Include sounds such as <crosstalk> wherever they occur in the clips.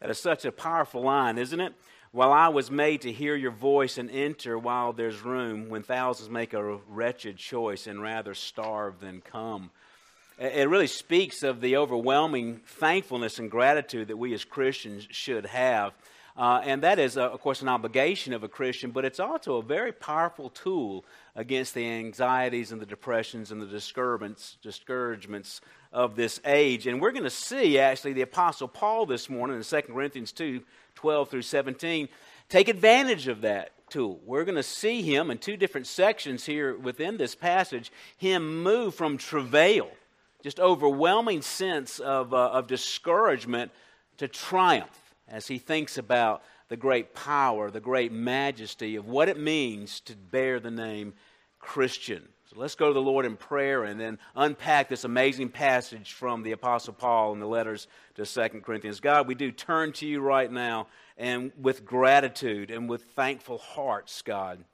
That is such a powerful line, isn't it? While I was made to hear your voice and enter while there's room, when thousands make a wretched choice and rather starve than come. It really speaks of the overwhelming thankfulness and gratitude that we as Christians should have. Uh, and that is, uh, of course, an obligation of a Christian, but it's also a very powerful tool against the anxieties and the depressions and the discouragements of this age. And we're going to see, actually, the Apostle Paul this morning in 2 Corinthians 2 12 through 17 take advantage of that tool. We're going to see him in two different sections here within this passage, him move from travail, just overwhelming sense of, uh, of discouragement, to triumph as he thinks about the great power, the great majesty of what it means to bear the name Christian. So let's go to the Lord in prayer and then unpack this amazing passage from the Apostle Paul in the letters to Second Corinthians. God, we do turn to you right now and with gratitude and with thankful hearts, God.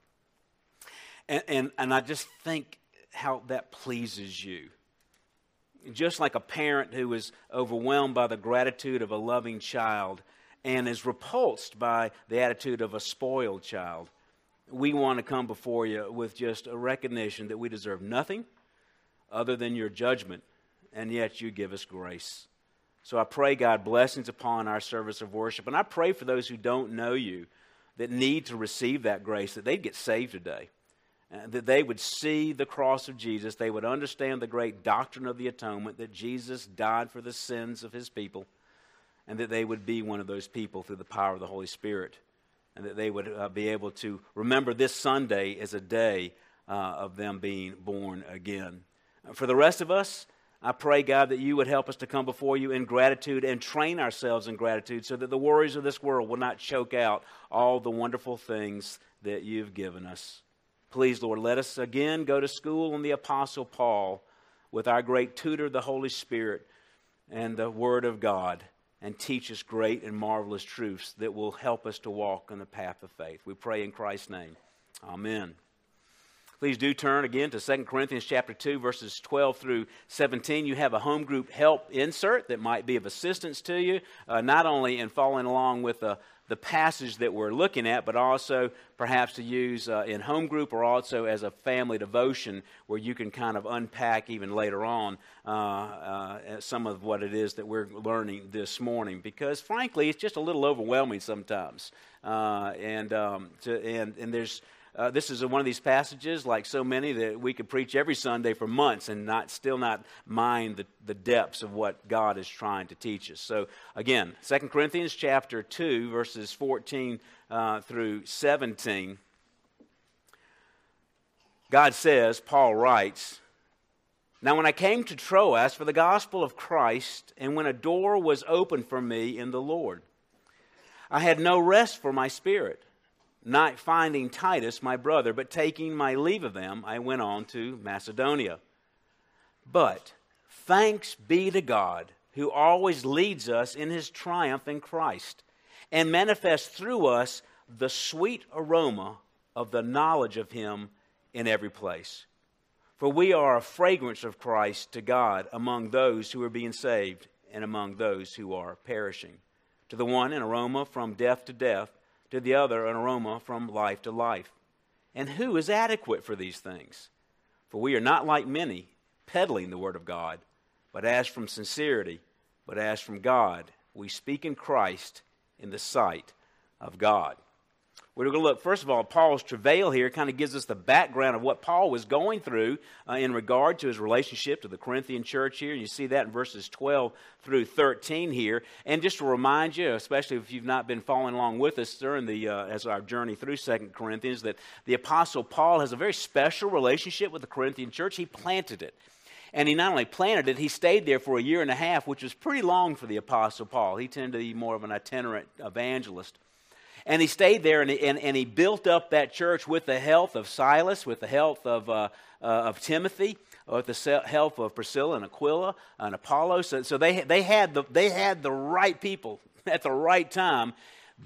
And, and, and I just think how that pleases you. Just like a parent who is overwhelmed by the gratitude of a loving child and is repulsed by the attitude of a spoiled child we want to come before you with just a recognition that we deserve nothing other than your judgment, and yet you give us grace. So I pray, God, blessings upon our service of worship. And I pray for those who don't know you that need to receive that grace, that they'd get saved today. Uh, that they would see the cross of Jesus. They would understand the great doctrine of the atonement, that Jesus died for the sins of his people, and that they would be one of those people through the power of the Holy Spirit and that they would uh, be able to remember this Sunday as a day uh, of them being born again. For the rest of us, I pray, God, that you would help us to come before you in gratitude and train ourselves in gratitude so that the worries of this world will not choke out all the wonderful things that you've given us. Please, Lord, let us again go to school on the Apostle Paul with our great tutor, the Holy Spirit, and the Word of God and teach us great and marvelous truths that will help us to walk on the path of faith. We pray in Christ's name. Amen. Please do turn again to 2 Corinthians chapter 2 verses 12 through 17. You have a home group help insert that might be of assistance to you, uh, not only in following along with the the passage that we're looking at, but also perhaps to use uh, in home group or also as a family devotion where you can kind of unpack even later on uh, uh, some of what it is that we're learning this morning. Because frankly, it's just a little overwhelming sometimes. Uh, and, um, to, and, and there's uh, this is one of these passages, like so many, that we could preach every Sunday for months and not still not mind the, the depths of what God is trying to teach us. So again, 2 Corinthians chapter 2, verses 14 uh, through 17. God says, Paul writes, Now when I came to Troas for the gospel of Christ, and when a door was opened for me in the Lord, I had no rest for my spirit not finding Titus, my brother, but taking my leave of them, I went on to Macedonia. But thanks be to God, who always leads us in his triumph in Christ, and manifests through us the sweet aroma of the knowledge of him in every place. For we are a fragrance of Christ to God among those who are being saved and among those who are perishing. To the one, an aroma from death to death to the other an aroma from life to life. And who is adequate for these things? For we are not like many, peddling the word of God, but as from sincerity, but as from God, we speak in Christ in the sight of God. We're going to look, first of all, Paul's travail here kind of gives us the background of what Paul was going through uh, in regard to his relationship to the Corinthian church here. You see that in verses 12 through 13 here. And just to remind you, especially if you've not been following along with us during the, uh, as our journey through Second Corinthians, that the Apostle Paul has a very special relationship with the Corinthian church. He planted it. And he not only planted it, he stayed there for a year and a half, which was pretty long for the Apostle Paul. He tended to be more of an itinerant evangelist. And he stayed there and he, and, and he built up that church with the help of Silas, with the help of, uh, uh, of Timothy, with the help of Priscilla and Aquila and Apollos. So, so they, they, had the, they had the right people <laughs> at the right time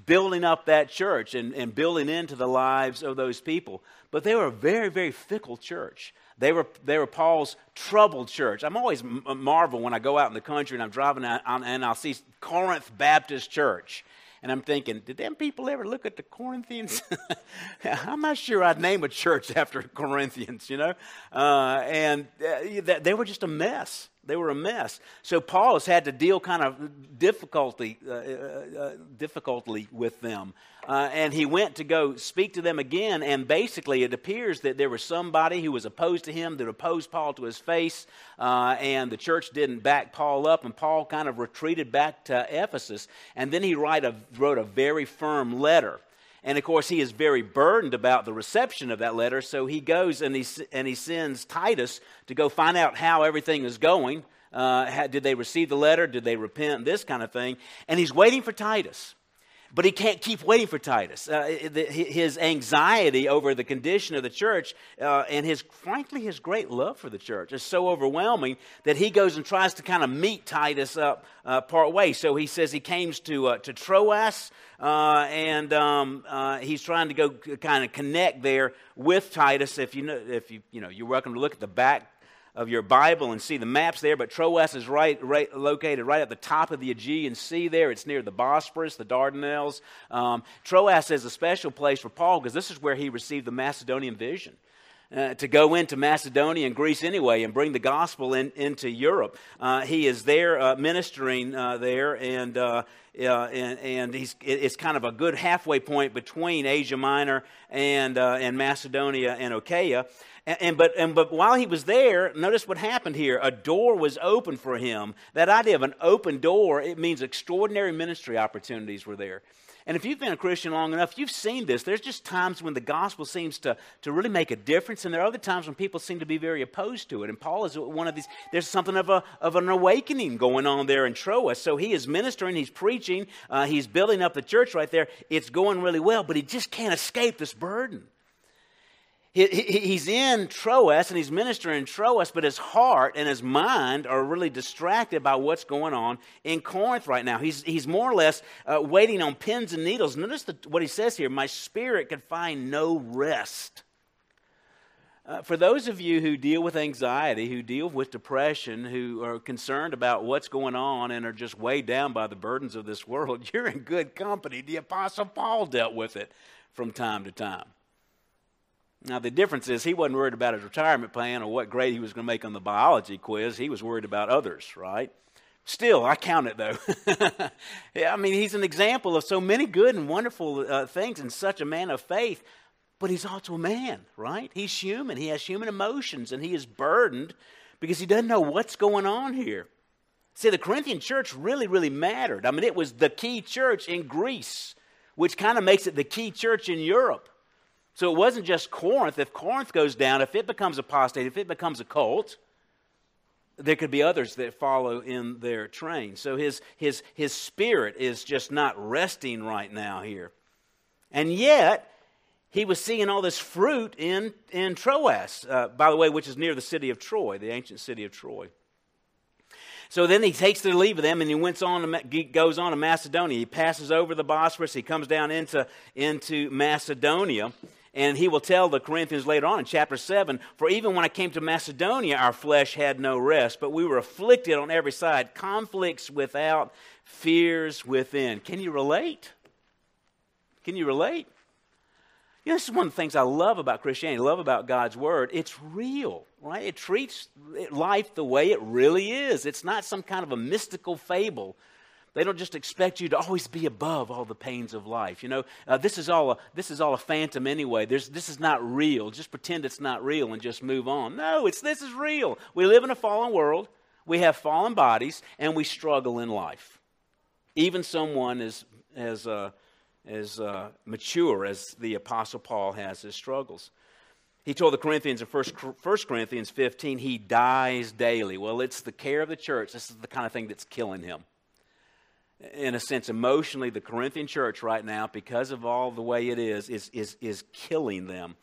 building up that church and, and building into the lives of those people. But they were a very, very fickle church. They were, they were Paul's troubled church. I'm always marvel when I go out in the country and I'm driving and I'll see Corinth Baptist Church. And I'm thinking, did them people ever look at the Corinthians? <laughs> I'm not sure I'd name a church after Corinthians, you know? Uh, and uh, they were just a mess. They were a mess. So Paul has had to deal kind of difficulty, uh, uh, uh, difficultly with them. Uh, and he went to go speak to them again, and basically it appears that there was somebody who was opposed to him that opposed Paul to his face, uh, and the church didn't back Paul up, and Paul kind of retreated back to Ephesus. And then he write a, wrote a very firm letter. And of course, he is very burdened about the reception of that letter, so he goes and he, and he sends Titus to go find out how everything is going. Uh, how, did they receive the letter? Did they repent? This kind of thing. And he's waiting for Titus. But he can't keep waiting for Titus. Uh, his anxiety over the condition of the church uh, and his, frankly, his great love for the church is so overwhelming that he goes and tries to kind of meet Titus up uh, part way. So he says he came to, uh, to Troas uh, and um, uh, he's trying to go kind of connect there with Titus. If you know, if you, you know, you're welcome to look at the back of your Bible and see the maps there, but Troas is right, right located right at the top of the Aegean Sea there. It's near the Bosporus, the Dardanelles. Um, Troas is a special place for Paul because this is where he received the Macedonian vision. Uh, to go into Macedonia and Greece anyway and bring the gospel in, into Europe. Uh, he is there uh, ministering uh, there, and, uh, and, and he's, it's kind of a good halfway point between Asia Minor and, and Macedonia and Achaia. And, and, but, and, but while he was there, notice what happened here. A door was open for him. That idea of an open door, it means extraordinary ministry opportunities were there. And if you've been a Christian long enough, you've seen this. There's just times when the gospel seems to, to really make a difference, and there are other times when people seem to be very opposed to it. And Paul is one of these. There's something of, a, of an awakening going on there in Troas. So he is ministering, he's preaching, uh, he's building up the church right there. It's going really well, but he just can't escape this burden. He's in Troas and he's ministering in Troas, but his heart and his mind are really distracted by what's going on in Corinth right now. He's, he's more or less uh, waiting on pins and needles. Notice the, what he says here My spirit could find no rest. Uh, for those of you who deal with anxiety, who deal with depression, who are concerned about what's going on and are just weighed down by the burdens of this world, <laughs> you're in good company. The Apostle Paul dealt with it from time to time. Now, the difference is he wasn't worried about his retirement plan or what grade he was going to make on the biology quiz. He was worried about others, right? Still, I count it though. <laughs> yeah, I mean, he's an example of so many good and wonderful uh, things and such a man of faith, but he's also a man, right? He's human. He has human emotions and he is burdened because he doesn't know what's going on here. See, the Corinthian church really, really mattered. I mean, it was the key church in Greece, which kind of makes it the key church in Europe. So it wasn't just Corinth. If Corinth goes down, if it becomes apostate, if it becomes a cult, there could be others that follow in their train. So his, his, his spirit is just not resting right now here. And yet, he was seeing all this fruit in, in Troas, uh, by the way, which is near the city of Troy, the ancient city of Troy. So then he takes their leave of them and he went on to, goes on to Macedonia. He passes over the Bosphorus. He comes down into, into Macedonia. And he will tell the Corinthians later on in chapter 7 For even when I came to Macedonia, our flesh had no rest, but we were afflicted on every side, conflicts without, fears within. Can you relate? Can you relate? You know, this is one of the things I love about Christianity, love about God's Word. It's real, right? It treats life the way it really is. It's not some kind of a mystical fable they don't just expect you to always be above all the pains of life. You know, uh, this, is all a, this is all a phantom anyway. There's, this is not real. Just pretend it's not real and just move on. No, it's, this is real. We live in a fallen world, we have fallen bodies, and we struggle in life. Even someone as, as, uh, as uh, mature as the Apostle Paul has his struggles. He told the Corinthians in 1 Corinthians 15, he dies daily. Well, it's the care of the church. This is the kind of thing that's killing him in a sense, emotionally, the Corinthian church right now, because of all the way it is, is, is, is killing them.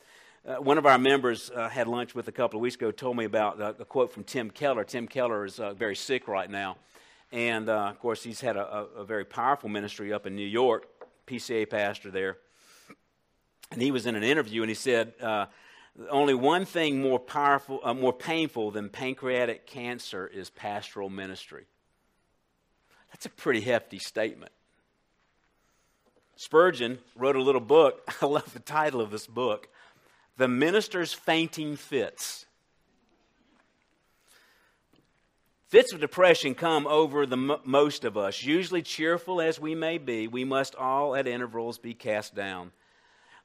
Uh, one of our members uh, had lunch with a couple of weeks ago, told me about uh, a quote from Tim Keller. Tim Keller is uh, very sick right now. And uh, of course, he's had a, a, a, very powerful ministry up in New York, PCA pastor there. And he was in an interview and he said, uh, only one thing more powerful, more painful than pancreatic cancer is pastoral ministry. That's a pretty hefty statement. Spurgeon wrote a little book. <laughs> I love the title of this book The Minister's Fainting Fits. Fits of depression come over the m- most of us. Usually, cheerful as we may be, we must all at intervals be cast down.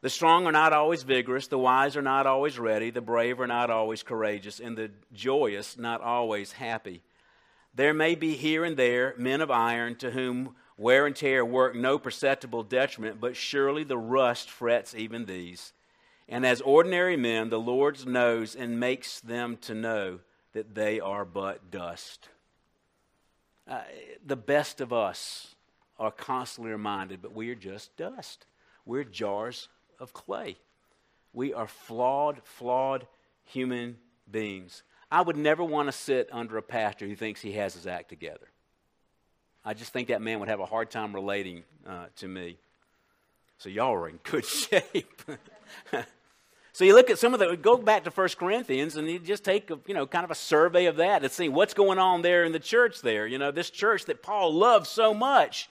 The strong are not always vigorous, the wise are not always ready, the brave are not always courageous, and the joyous not always happy. There may be here and there men of iron to whom wear and tear work no perceptible detriment, but surely the rust frets even these. And as ordinary men, the Lord knows and makes them to know that they are but dust. Uh, the best of us are constantly reminded, but we are just dust. We're jars of clay. We are flawed, flawed human beings. I would never want to sit under a pastor who thinks he has his act together. I just think that man would have a hard time relating uh, to me. So y'all are in <laughs> good shape. <laughs> So you look at some of the, go back to 1 Corinthians and you just take, a, you know, kind of a survey of that and see what's going on there in the church there. You know, this church that Paul loved so much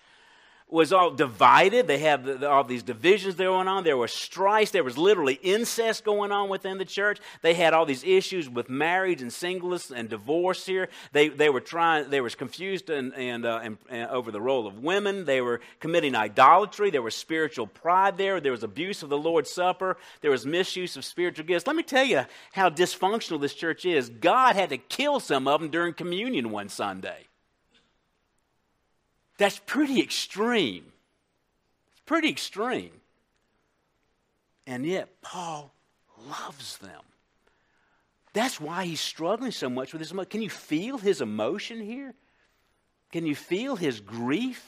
was all divided. They have the, all these divisions going on. There was strife. There was literally incest going on within the church. They had all these issues with marriage and singleness and divorce here. They, they were trying, they were confused and, and, uh, and, and over the role of women. They were committing idolatry. There was spiritual pride there. There was abuse of the Lord's Supper. There was misuse of spiritual gifts. Let me tell you how dysfunctional this church is. God had to kill some of them during communion one Sunday. That's pretty extreme. It's pretty extreme. And yet, Paul loves them. That's why he's struggling so much with his emotion. Can you feel his emotion here? Can you feel his grief?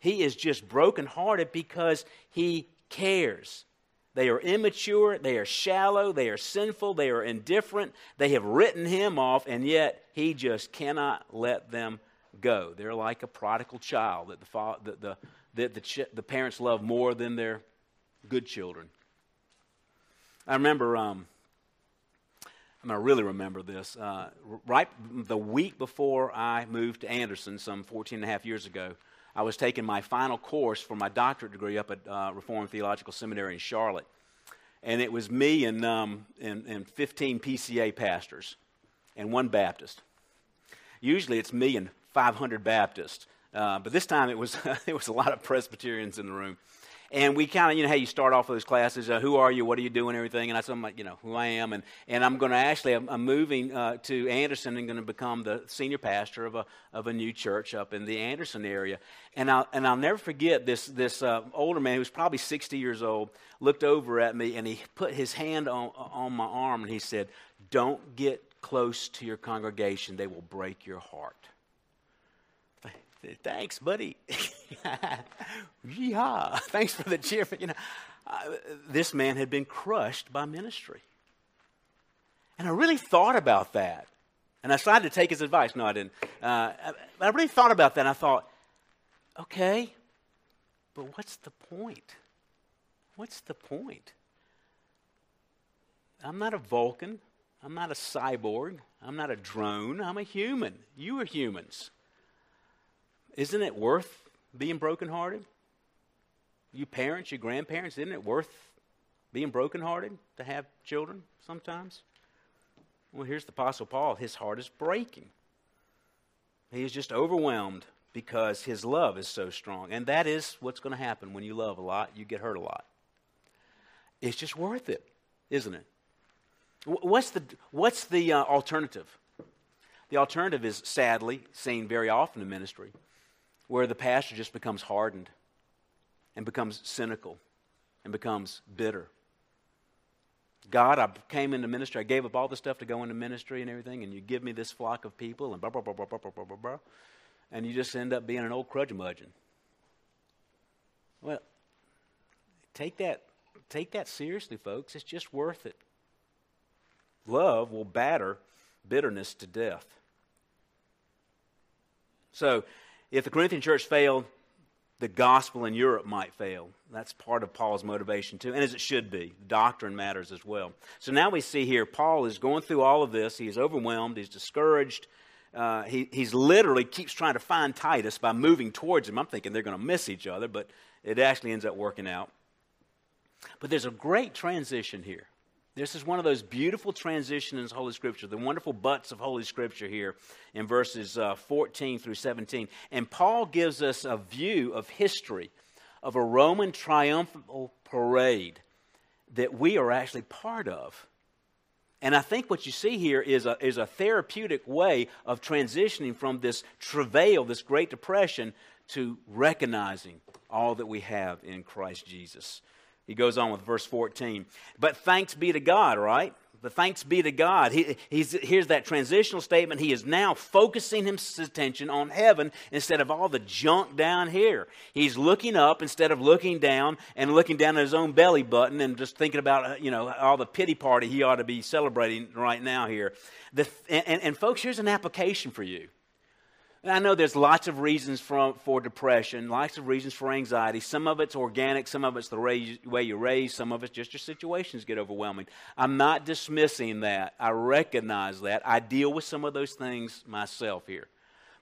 He is just brokenhearted because he cares. They are immature, they are shallow, they are sinful, they are indifferent, they have written him off, and yet he just cannot let them go. They're like a prodigal child that the, fa- that the, that the, ch- the parents love more than their good children. I remember, um, I, mean, I really remember this. Uh, right the week before I moved to Anderson, some 14 and a half years ago, I was taking my final course for my doctorate degree up at uh, Reformed Theological Seminary in Charlotte. And it was me and, um, and, and 15 PCA pastors and one Baptist. Usually it's me and 500 Baptists. Uh, but this time it was, <laughs> it was a lot of Presbyterians in the room. And we kind of, you know, how you start off with those classes, uh, who are you, what are you doing, everything. And I told them, you know, who I am. And, and I'm going to actually, I'm, I'm moving uh, to Anderson and going to become the senior pastor of a, of a new church up in the Anderson area. And I'll, and I'll never forget this, this uh, older man who was probably 60 years old looked over at me and he put his hand on, on my arm and he said, Don't get close to your congregation, they will break your heart. Thanks, buddy. <laughs> Yeehaw. Thanks for the cheer. You know, uh, this man had been crushed by ministry. And I really thought about that. And I decided to take his advice. No, I didn't. Uh, I really thought about that. And I thought, okay, but what's the point? What's the point? I'm not a Vulcan. I'm not a cyborg. I'm not a drone. I'm a human. You are humans. Isn't it worth being brokenhearted? You parents, your grandparents, isn't it worth being brokenhearted to have children sometimes? Well, here's the Apostle Paul. His heart is breaking. He is just overwhelmed because his love is so strong. And that is what's going to happen when you love a lot, you get hurt a lot. It's just worth it, isn't it? What's the, what's the uh, alternative? The alternative is sadly seen very often in ministry where the pastor just becomes hardened and becomes cynical and becomes bitter. God, I came into ministry. I gave up all the stuff to go into ministry and everything, and you give me this flock of people, and blah, blah, blah, blah, blah, blah, blah, blah, blah, and you just end up being an old crudgemudgeon. Well, take that, take that seriously, folks. It's just worth it. Love will batter bitterness to death. So, if the Corinthian church failed the gospel in Europe might fail. That's part of Paul's motivation, too, and as it should be. Doctrine matters as well. So now we see here Paul is going through all of this. He's overwhelmed, he's discouraged. Uh, he he's literally keeps trying to find Titus by moving towards him. I'm thinking they're going to miss each other, but it actually ends up working out. But there's a great transition here. This is one of those beautiful transitions in Holy Scripture, the wonderful buts of Holy Scripture here in verses uh, 14 through 17. And Paul gives us a view of history of a Roman triumphal parade that we are actually part of. And I think what you see here is a, is a therapeutic way of transitioning from this travail, this Great Depression, to recognizing all that we have in Christ Jesus. He goes on with verse 14. But thanks be to God, right? But thanks be to God. He, he's, here's that transitional statement. He is now focusing his attention on heaven instead of all the junk down here. He's looking up instead of looking down and looking down at his own belly button and just thinking about, uh, you know, all the pity party he ought to be celebrating right now here. The, and, and folks, here's an application for you. And I know there's lots of reasons for, for depression, lots of reasons for anxiety. Some of it's organic, some of it's the way you're raised, some of it's just your situations get overwhelming. I'm not dismissing that. I recognize that. I deal with some of those things myself here.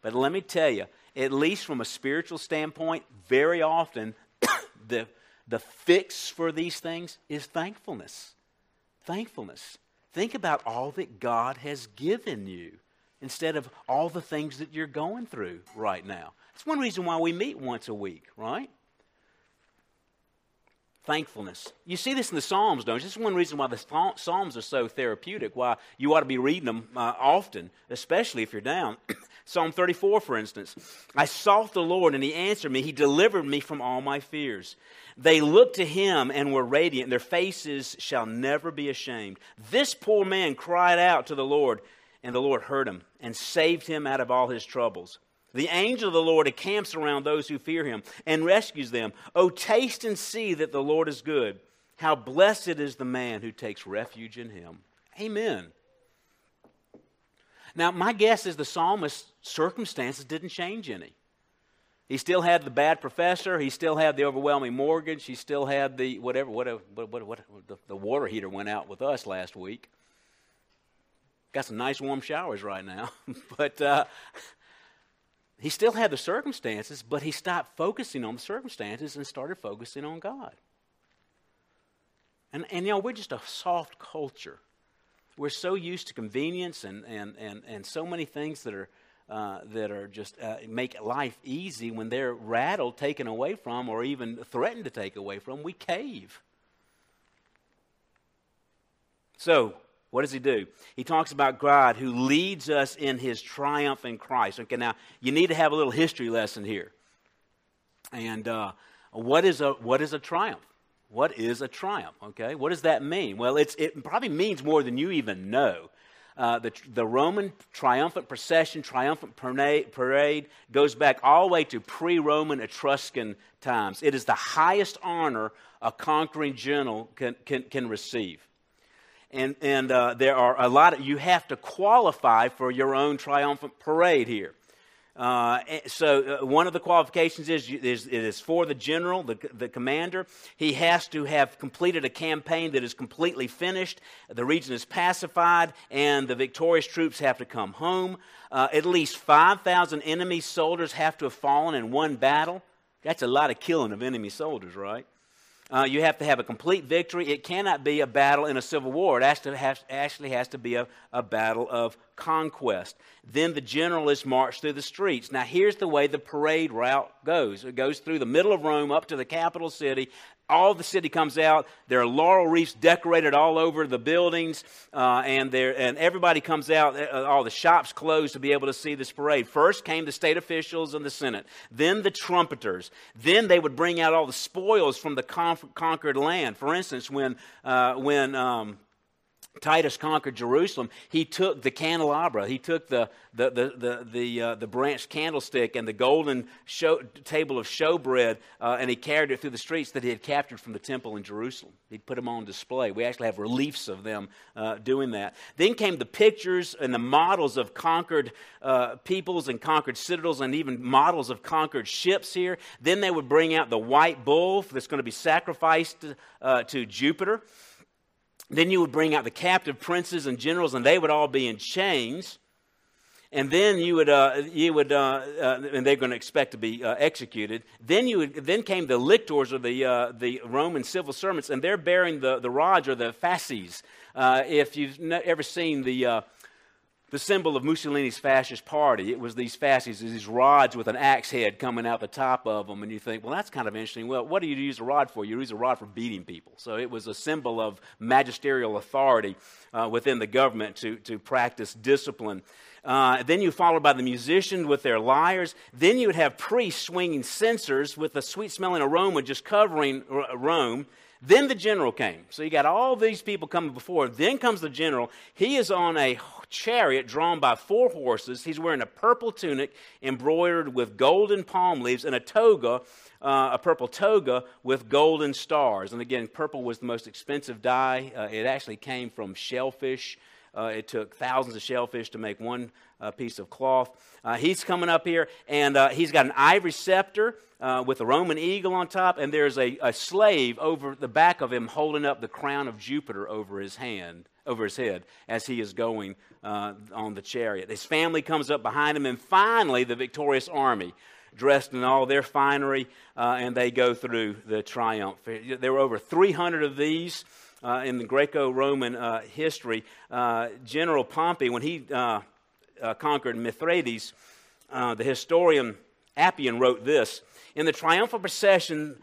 But let me tell you, at least from a spiritual standpoint, very often <coughs> the, the fix for these things is thankfulness. Thankfulness. Think about all that God has given you instead of all the things that you're going through right now. That's one reason why we meet once a week, right? Thankfulness. You see this in the Psalms, don't you? This is one reason why the Psalms are so therapeutic, why you ought to be reading them uh, often, especially if you're down. <coughs> Psalm 34, for instance. I sought the Lord, and he answered me. He delivered me from all my fears. They looked to him and were radiant. Their faces shall never be ashamed. This poor man cried out to the Lord and the Lord heard him and saved him out of all his troubles. The angel of the Lord encamps around those who fear him and rescues them. Oh, taste and see that the Lord is good. How blessed is the man who takes refuge in him. Amen. Now, my guess is the psalmist's circumstances didn't change any. He still had the bad professor. He still had the overwhelming mortgage. He still had the whatever, whatever, what, what, what, the, the water heater went out with us last week. Got some nice warm showers right now. <laughs> but uh, he still had the circumstances, but he stopped focusing on the circumstances and started focusing on God. And, and you know, we're just a soft culture. We're so used to convenience and, and, and, and so many things that are, uh, that are just uh, make life easy when they're rattled, taken away from, or even threatened to take away from, we cave. So, what does he do? He talks about God who leads us in his triumph in Christ. Okay, now you need to have a little history lesson here. And uh, what, is a, what is a triumph? What is a triumph? Okay, what does that mean? Well, it's, it probably means more than you even know. Uh, the, the Roman triumphant procession, triumphant parade, goes back all the way to pre Roman Etruscan times. It is the highest honor a conquering general can, can, can receive and, and uh, there are a lot of, you have to qualify for your own triumphant parade here. Uh, so uh, one of the qualifications is, is it is for the general, the, the commander. He has to have completed a campaign that is completely finished. The region is pacified, and the victorious troops have to come home. Uh, at least 5,000 enemy soldiers have to have fallen in one battle. That's a lot of killing of enemy soldiers, right? Uh, you have to have a complete victory. It cannot be a battle in a civil war. It has actually has to be a, a battle of conquest. Then the general is marched through the streets. Now, here's the way the parade route goes it goes through the middle of Rome up to the capital city, all the city comes out. There are laurel wreaths decorated all over the buildings, uh, and there and everybody comes out. Uh, all the shops closed to be able to see this parade. First came the state officials and the Senate, then the trumpeters. Then they would bring out all the spoils from the conquered land. For instance, when uh, when um, Titus conquered Jerusalem, he took the candelabra, he took the, the, the, the, the, uh, the branched candlestick and the golden show, table of showbread, uh, and he carried it through the streets that he had captured from the temple in Jerusalem. He put them on display. We actually have reliefs of them uh, doing that. Then came the pictures and the models of conquered uh, peoples and conquered citadels, and even models of conquered ships here. Then they would bring out the white bull that's going to be sacrificed uh, to Jupiter. Then you would bring out the captive princes and generals, and they would all be in chains. And then you would, uh, you would, uh, uh, and they're going to expect to be uh, executed. Then you, would, then came the lictors or the uh, the Roman civil servants, and they're bearing the the rods or the fasces. Uh, if you've ever seen the the symbol of Mussolini's fascist party. It was these fasces, these rods with an axe head coming out the top of them. And you think, well, that's kind of interesting. Well, what do you use a rod for? You use a rod for beating people. So it was a symbol of magisterial authority uh, within the government to, to practice discipline. Uh, then you followed by the musicians with their lyres. Then you would have priests swinging censers with a sweet smelling aroma just covering Rome. Then the general came. So you got all these people coming before. Then comes the general. He is on a chariot drawn by four horses. He's wearing a purple tunic embroidered with golden palm leaves and a toga, uh, a purple toga with golden stars. And again, purple was the most expensive dye. Uh, it actually came from shellfish. Uh, it took thousands of shellfish to make one uh, piece of cloth. Uh, he's coming up here, and uh, he's got an ivory scepter uh, with a Roman eagle on top, and there's a, a slave over the back of him holding up the crown of Jupiter over his hand, over his head, as he is going uh, on the chariot. His family comes up behind him, and finally, the victorious army dressed in all their finery, uh, and they go through the triumph. There were over 300 of these uh, in the Greco Roman uh, history. Uh, General Pompey, when he uh, conquered Mithridates, the historian Appian wrote this in the triumphal procession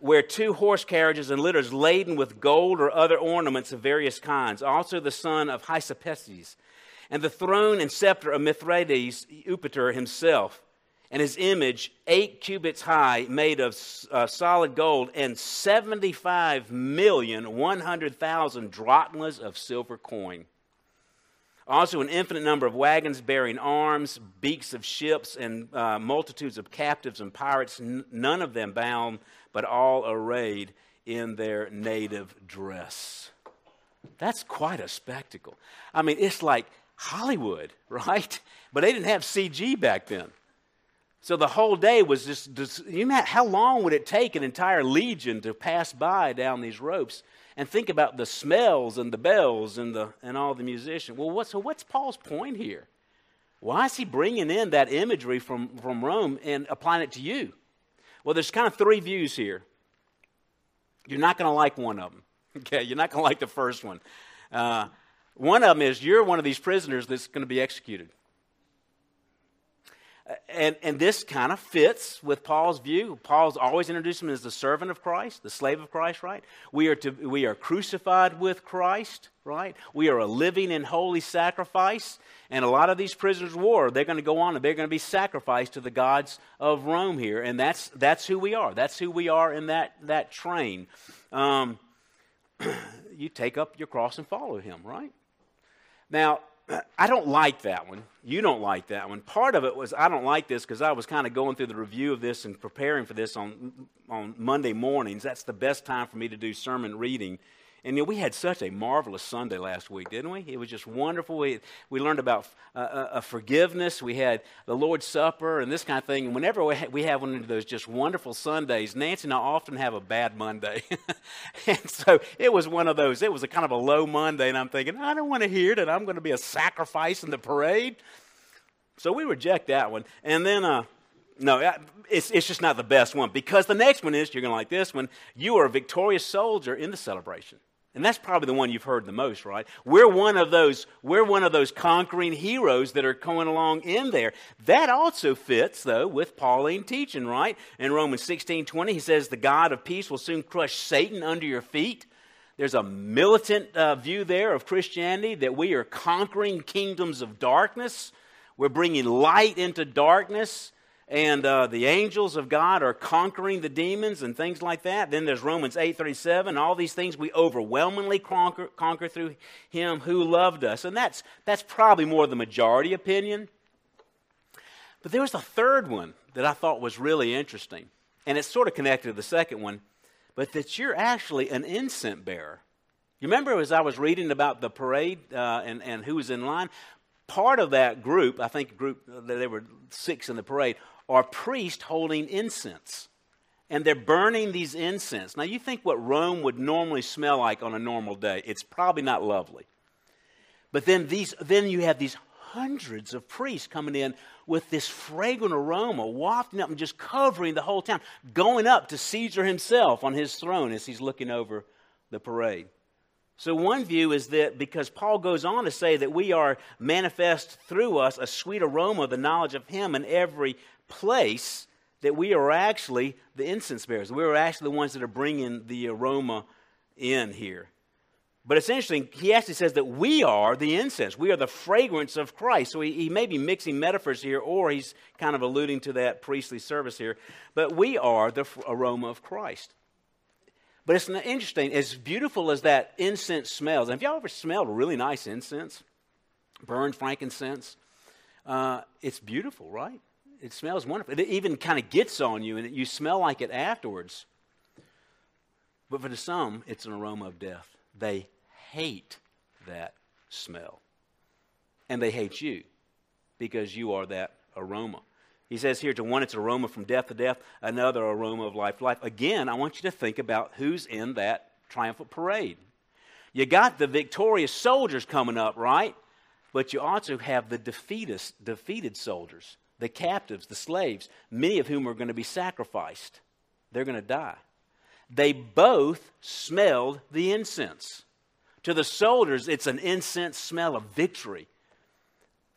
where two horse carriages and litters laden with gold or other ornaments of various kinds, also the son of Hystaspes, and the throne and scepter of Mithridates, Eupator himself, and his image, eight cubits high, made of uh, solid gold, and 75,100,000 drachmas of silver coin. Also, an infinite number of wagons bearing arms, beaks of ships, and uh, multitudes of captives and pirates, n- none of them bound, but all arrayed in their native dress. That's quite a spectacle. I mean, it's like Hollywood, <laughs> right? But they didn't have CG back then. So the whole day was just, just you know, how long would it take an entire legion to pass by down these ropes? and think about the smells and the bells and, the, and all the musicians. Well, what, so what's Paul's point here? Why is he bringing in that imagery from, from Rome and applying it to you? Well, there's kind of three views here. You're not going to like one of them. <laughs> Okay, you're not going to like the first one. Uh, one of them is you're one of these prisoners that's going to be executed. And, and this kind of fits with Paul's view. Paul's always introduced him as the servant of Christ, the slave of Christ, right? We are, to, we are crucified with Christ, right? We are a living and holy sacrifice. And a lot of these prisoners of war, they're going to go on and they're going to be sacrificed to the gods of Rome here. And that's, that's who we are. That's who we are in that, that train. Um, <clears throat> you take up your cross and follow him, right? Now, I don't like that one. You don't like that one. Part of it was I don't like this because I was kind of going through the review of this and preparing for this on on Monday mornings. That's the best time for me to do sermon reading and you know, we had such a marvelous Sunday last week, didn't we? It was just wonderful. We, we learned about uh, uh, forgiveness. We had the Lord's Supper and this kind of thing. And whenever we, we have one of those just wonderful Sundays, Nancy and I often have a bad Monday. <laughs> and so it was one of those. It was a kind of a low Monday, and I'm thinking, I don't want to hear that I'm going to be a sacrifice in the parade. So we reject that one. And then, uh, no, it's, it's just not the best one because the next one is, you're going to like this one, you are a victorious soldier in the celebration. And that's probably the one you've heard the most, right? We're one of those, we're one of those conquering heroes that are going along in there. That also fits, though, with Pauline teaching, right? In Romans 16 20, he says, The God of peace will soon crush Satan under your feet. There's a militant uh, view there of Christianity that we are conquering kingdoms of darkness. We're bringing light into darkness. And uh, the angels of God are conquering the demons and things like that. Then there's Romans 8:37. All these things we overwhelmingly conquer, conquer through Him who loved us, and that's that's probably more the majority opinion. But there was a third one that I thought was really interesting, and it's sort of connected to the second one, but that you're actually an incense bearer. You remember as I was reading about the parade uh, and, and who was in line? Part of that group, I think group there were six in the parade, are priests holding incense. And they're burning these incense. Now, you think what Rome would normally smell like on a normal day. It's probably not lovely. But then, these, then you have these hundreds of priests coming in with this fragrant aroma wafting up and just covering the whole town, going up to Caesar himself on his throne as he's looking over the parade. So, one view is that because Paul goes on to say that we are manifest through us a sweet aroma of the knowledge of Him in every place, that we are actually the incense bearers. We are actually the ones that are bringing the aroma in here. But it's interesting, he actually says that we are the incense. We are the fragrance of Christ. So he, he, may be mixing metaphors here, or he's kind of alluding to that priestly service here. But we are the aroma of Christ. But it's interesting, as beautiful as that incense smells. Have y'all ever smelled really nice incense? Burned frankincense? Uh, it's beautiful, right? It smells wonderful. It even kind of gets on you, and you smell like it afterwards. But for some, it's an aroma of death. They hate that smell. And they hate you because you are that aroma. He says here to one, it's aroma from death to death, another aroma of life to life. Again, I want you to think about who's in that triumphant parade. You got the victorious soldiers coming up, right? But you also have the defeated, defeated soldiers, the captives, the slaves, many of whom are going to be sacrificed. They're going to die. They both smelled the incense. To the soldiers, it's an incense smell of victory.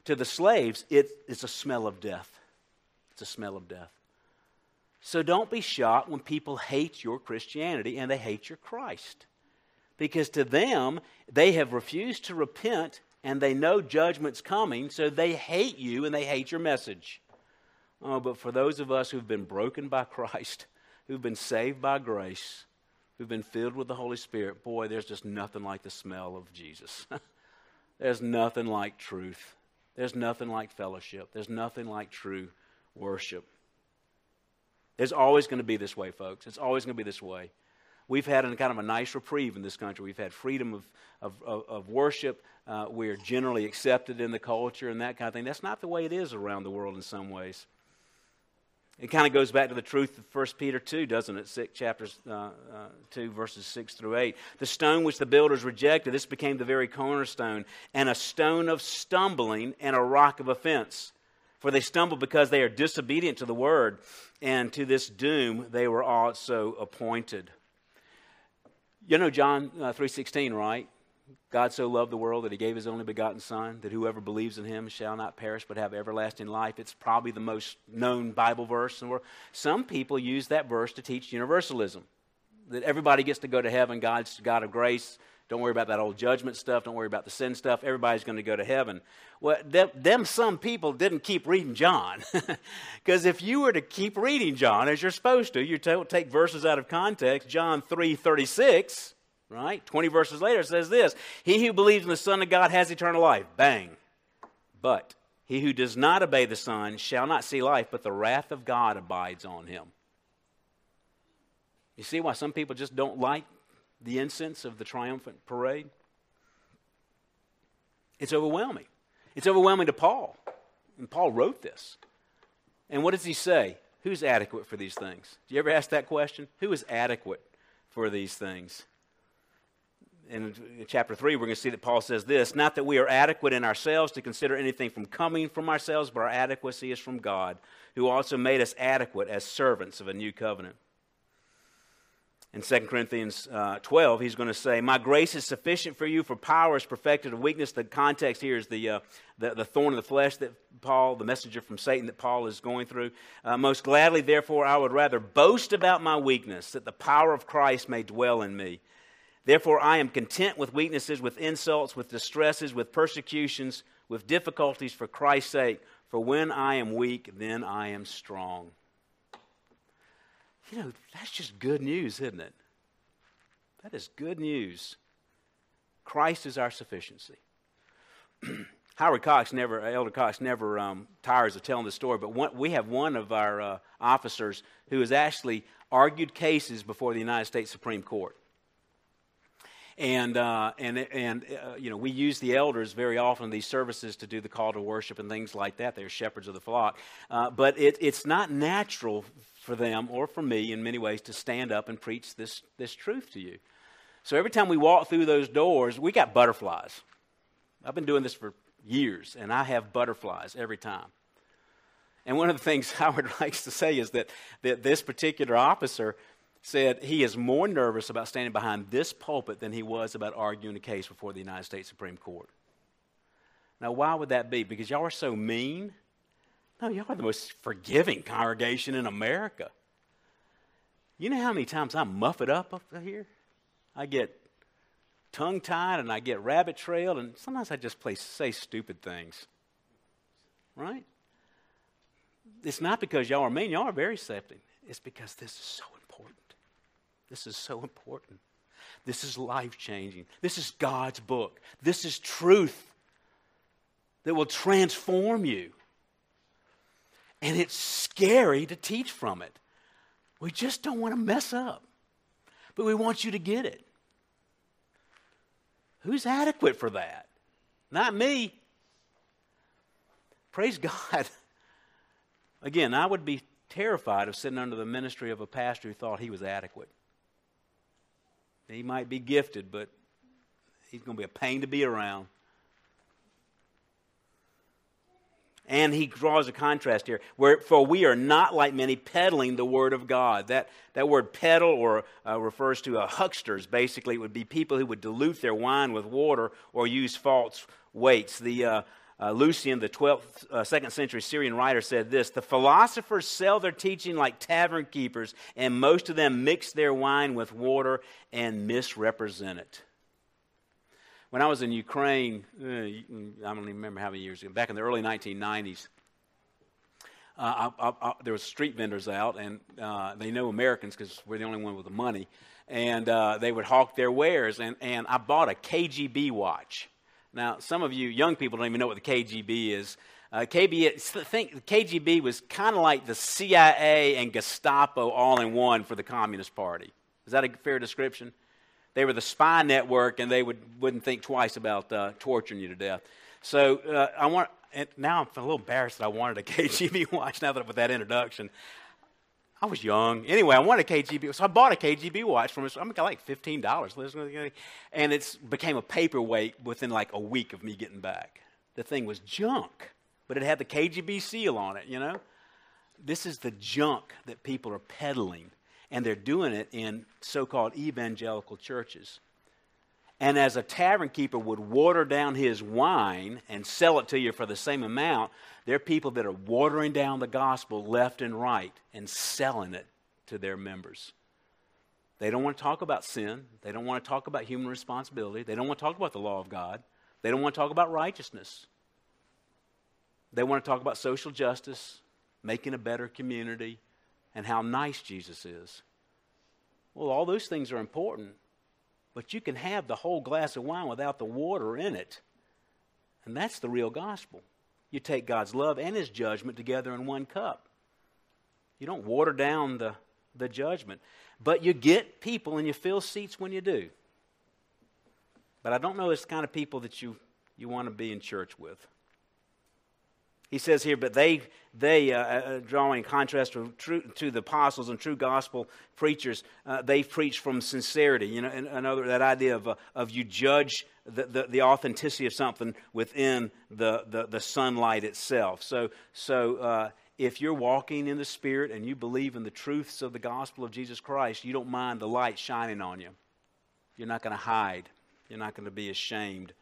To the slaves, it, it's a smell of death. It's a smell of death. So don't be shocked when people hate your Christianity and they hate your Christ. Because to them, they have refused to repent and they know judgment's coming, so they hate you and they hate your message. Oh, but for those of us who've been broken by <laughs> Christ, who've been saved by grace, who've been filled with the Holy Spirit, boy, there's just nothing like the smell of Jesus. <laughs> there's nothing like truth. There's nothing like fellowship. There's nothing like true worship. It's always going to be this way, folks. It's always going to be this way. We've had kind of a nice reprieve in this country. We've had freedom of, of, of, of worship. Uh, we're generally accepted in the culture and that kind of thing. That's not the way it is around the world in some ways. It kind of goes back to the truth of 1 Peter 2, doesn't it? Six, chapters uh, uh, 2, verses 6 through 8. The stone which the builders rejected, this became the very cornerstone, and a stone of stumbling and a rock of offense. For they stumble because they are disobedient to the word, and to this doom they were also appointed. You know John uh, 3:16, right? God so loved the world that he gave his only begotten son that whoever believes in him shall not perish but have everlasting life. It's probably the most known Bible verse in the world. Some people use that verse to teach universalism. That everybody gets to go to heaven, God's God of grace, don't worry about that old judgment stuff. Don't worry about the sin stuff. Everybody's going to go to heaven. Well, them, them some people didn't keep reading John. <laughs> Because if you were to keep reading John as you're supposed to, you take verses out of context. John 3 36, right? 20 verses later says this He who believes in the Son of God has eternal life. Bang. But he who does not obey the Son shall not see life, but the wrath of God abides on him. You see why some people just don't like the incense of the triumphant parade? It's overwhelming. It's overwhelming to Paul. And Paul wrote this. And what does he say? Who's adequate for these things? Do you ever ask that question? Who is adequate for these things? In chapter 3, we're going to see that Paul says this Not that we are adequate in ourselves to consider anything from coming from ourselves, but our adequacy is from God, who also made us adequate as servants of a new covenant in 2 Corinthians uh, 12, he's going to say, My grace is sufficient for you, for power is perfected of weakness. The context here is the, uh, the, the, thorn of the flesh that Paul, the messenger from Satan that Paul is going through. Uh, Most gladly, therefore, I would rather boast about my weakness, that the power of Christ may dwell in me. Therefore, I am content with weaknesses, with insults, with distresses, with persecutions, with difficulties for Christ's sake. For when I am weak, then I am strong. You know, that's just good news, isn't it? That is good news. Christ is our sufficiency. <clears throat> Howard Cox never, Elder Cox never um, tires of telling the story, but one, we have one of our uh, officers who has actually argued cases before the United States Supreme Court. And, uh, and, and uh, you know, we use the elders very often in these services to do the call to worship and things like that. They're shepherds of the flock. Uh, but it, it's not natural for them or for me in many ways to stand up and preach this, this truth to you. So every time we walk through those doors, we got butterflies. I've been doing this for years, and I have butterflies every time. And one of the things <laughs> Howard likes to say is that, that this particular officer said he is more nervous about standing behind this pulpit than he was about arguing a case before the United States Supreme Court. Now, why would that be? Because y'all are so mean? No, y'all are the most forgiving congregation in America. You know how many times I muff it up up here? I get tongue tied and I get rabbit trailed, and sometimes I just play, say stupid things. Right? It's not because y'all are mean, y'all are very accepting. It's because this is so. This is so important. This is life changing. This is God's book. This is truth that will transform you. And it's scary to teach from it. We just don't want to mess up, but we want you to get it. Who's adequate for that? Not me. Praise <laughs> God. Again, I would be terrified of sitting under the ministry of a pastor who thought he was adequate. He might be gifted, but he's going to be a pain to be around. And he draws a contrast here, where for we are not like many peddling the word of God. That, that word peddle or uh, refers to a hucksters. Basically, it would be people who would dilute their wine with water or use false weights. The uh, uh, Lucian, the 12th, uh, second century Syrian writer, said this The philosophers sell their teaching like tavern keepers, and most of them mix their wine with water and misrepresent it. When I was in Ukraine, uh, I don't even remember how many years ago, back in the early 1990s, uh, I, I, I, there was street vendors out, and uh, they know Americans because we're the only one with the money, and uh, they would hawk their wares. And, and I bought a KGB watch. Now, some of you young people don't even know what the KGB is. Uh, KB, think KGB was kind of like the CIA and Gestapo all in one for the Communist Party. Is that a fair description? They were the spy network, and they would, wouldn't think twice about uh, torturing you to death. So uh, I want. now I'm a little embarrassed that I wanted a <laughs> KGB watch. Now that with that introduction, I was young. Anyway, I wanted a KGB, so I bought a KGB watch from. I got like fifteen dollars, and it became a paperweight within like a week of me getting back. The thing was junk, but it had the KGB seal on it. You know, this is the junk that people are peddling and they're doing it in so called evangelical churches. And as a tavern keeper would water down his wine and sell it to you for the same amount, there are people that are watering down the gospel left and right and selling it to their members. They don't want to talk about sin. They don't want to talk about human responsibility. They don't want to talk about the law of God. They don't want to talk about righteousness. They want to talk about social justice, making a better community, and how nice Jesus is. Well, all those things are important, but you can have the whole glass of wine without the water in it. And that's the real gospel. You take God's love and his judgment together in one cup. You don't water down the, the judgment, but you get people and you fill seats when you do. But I don't know it's the kind of people that you, you want to be in church with. He says here, but they, they uh, uh, drawing contrast to, true, to the apostles and true gospel preachers, uh, they preach from sincerity. You know, another that idea of, uh, of you judge the, the, the, authenticity of something within the, the, the sunlight itself. So, so uh, if you're walking in the Spirit and you believe in the truths of the gospel of Jesus Christ, you don't mind the light shining on you. You're not going to hide. You're not going to be ashamed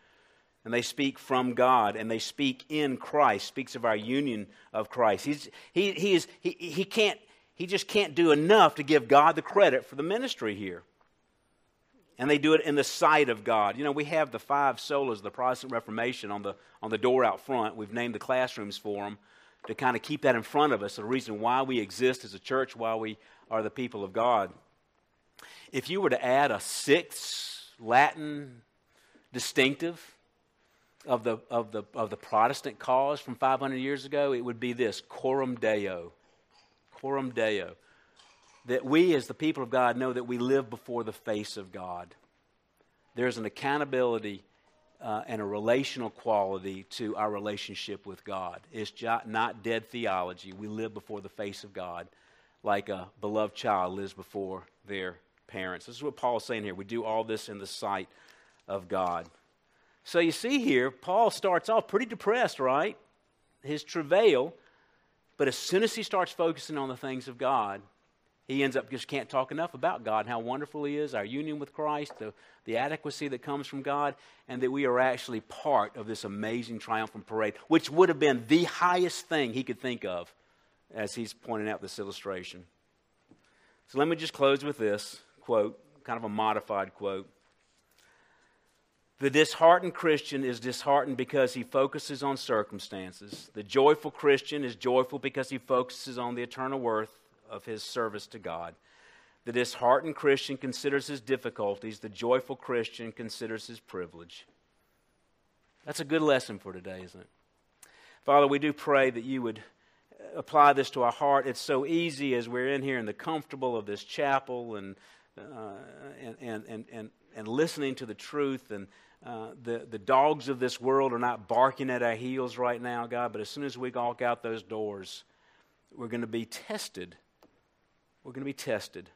and they speak from God and they speak in Christ, speaks of our union of Christ. He's, he, he, is, he, he, can't, he just can't do enough to give God the credit for the ministry here. And they do it in the sight of God. You know, we have the five solas of the Protestant Reformation on the, on the door out front. We've named the classrooms for them. to kind of keep that in front of us, the reason why we exist as a church, why we are the people of God. If you were to add a sixth Latin distinctive of the, of the, of the Protestant cause from 500 years ago, it would be this coram deo. Coram deo. That we, as the people of God, know that we live before the face of God. There's an accountability uh, and a relational quality to our relationship with God. It's not dead theology. We live before the face of God like a beloved child lives before their parents. This is what Paul is saying here. We do all this in the sight of God. So you see here, Paul starts off pretty depressed, right? His travail. But as soon as he starts focusing on the things of God, he ends up just can't talk enough about God and how wonderful He is, our union with Christ, the, the adequacy that comes from God, and that we are actually part of this amazing triumphant parade, which would have been the highest thing he could think of as he's pointing out this illustration. So let me just close with this quote, kind of a modified quote. The disheartened Christian is disheartened because he focuses on circumstances. The joyful Christian is joyful because he focuses on the eternal worth of his service to God. The disheartened Christian considers his difficulties. The joyful Christian considers his privilege. That's a good lesson for today, isn't it? Father, we do pray that you would apply this to our heart. It's so easy as we're in here in the comfortable of this chapel and, uh, and, and, and, and, and, listening to the truth. And uh, the, the dogs of this world are not barking at our heels right now, God, but as soon as we walk out those doors, we're going to be tested we're going to be tested.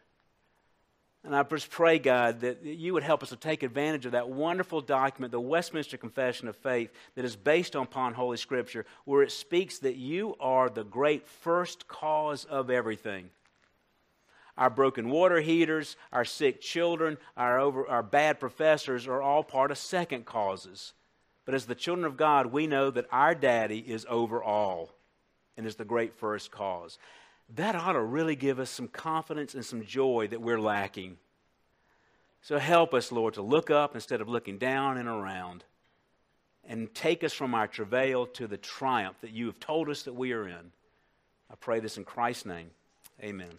And I just pray, God, that you would help us to take advantage of that wonderful document, the Westminster Confession of Faith, that is based upon Holy Scripture, where it speaks that you are the great first cause of everything. Our broken water heaters, our sick children, our, over, our bad professors are all part of second causes. But as the children of God, we know that our daddy is over all and is the great first cause that ought to really give us some confidence and some joy that we're lacking. So help us, Lord, to look up instead of looking down and around and take us from our travail to the triumph that you have told us that we are in. I pray this in Christ's name. Amen.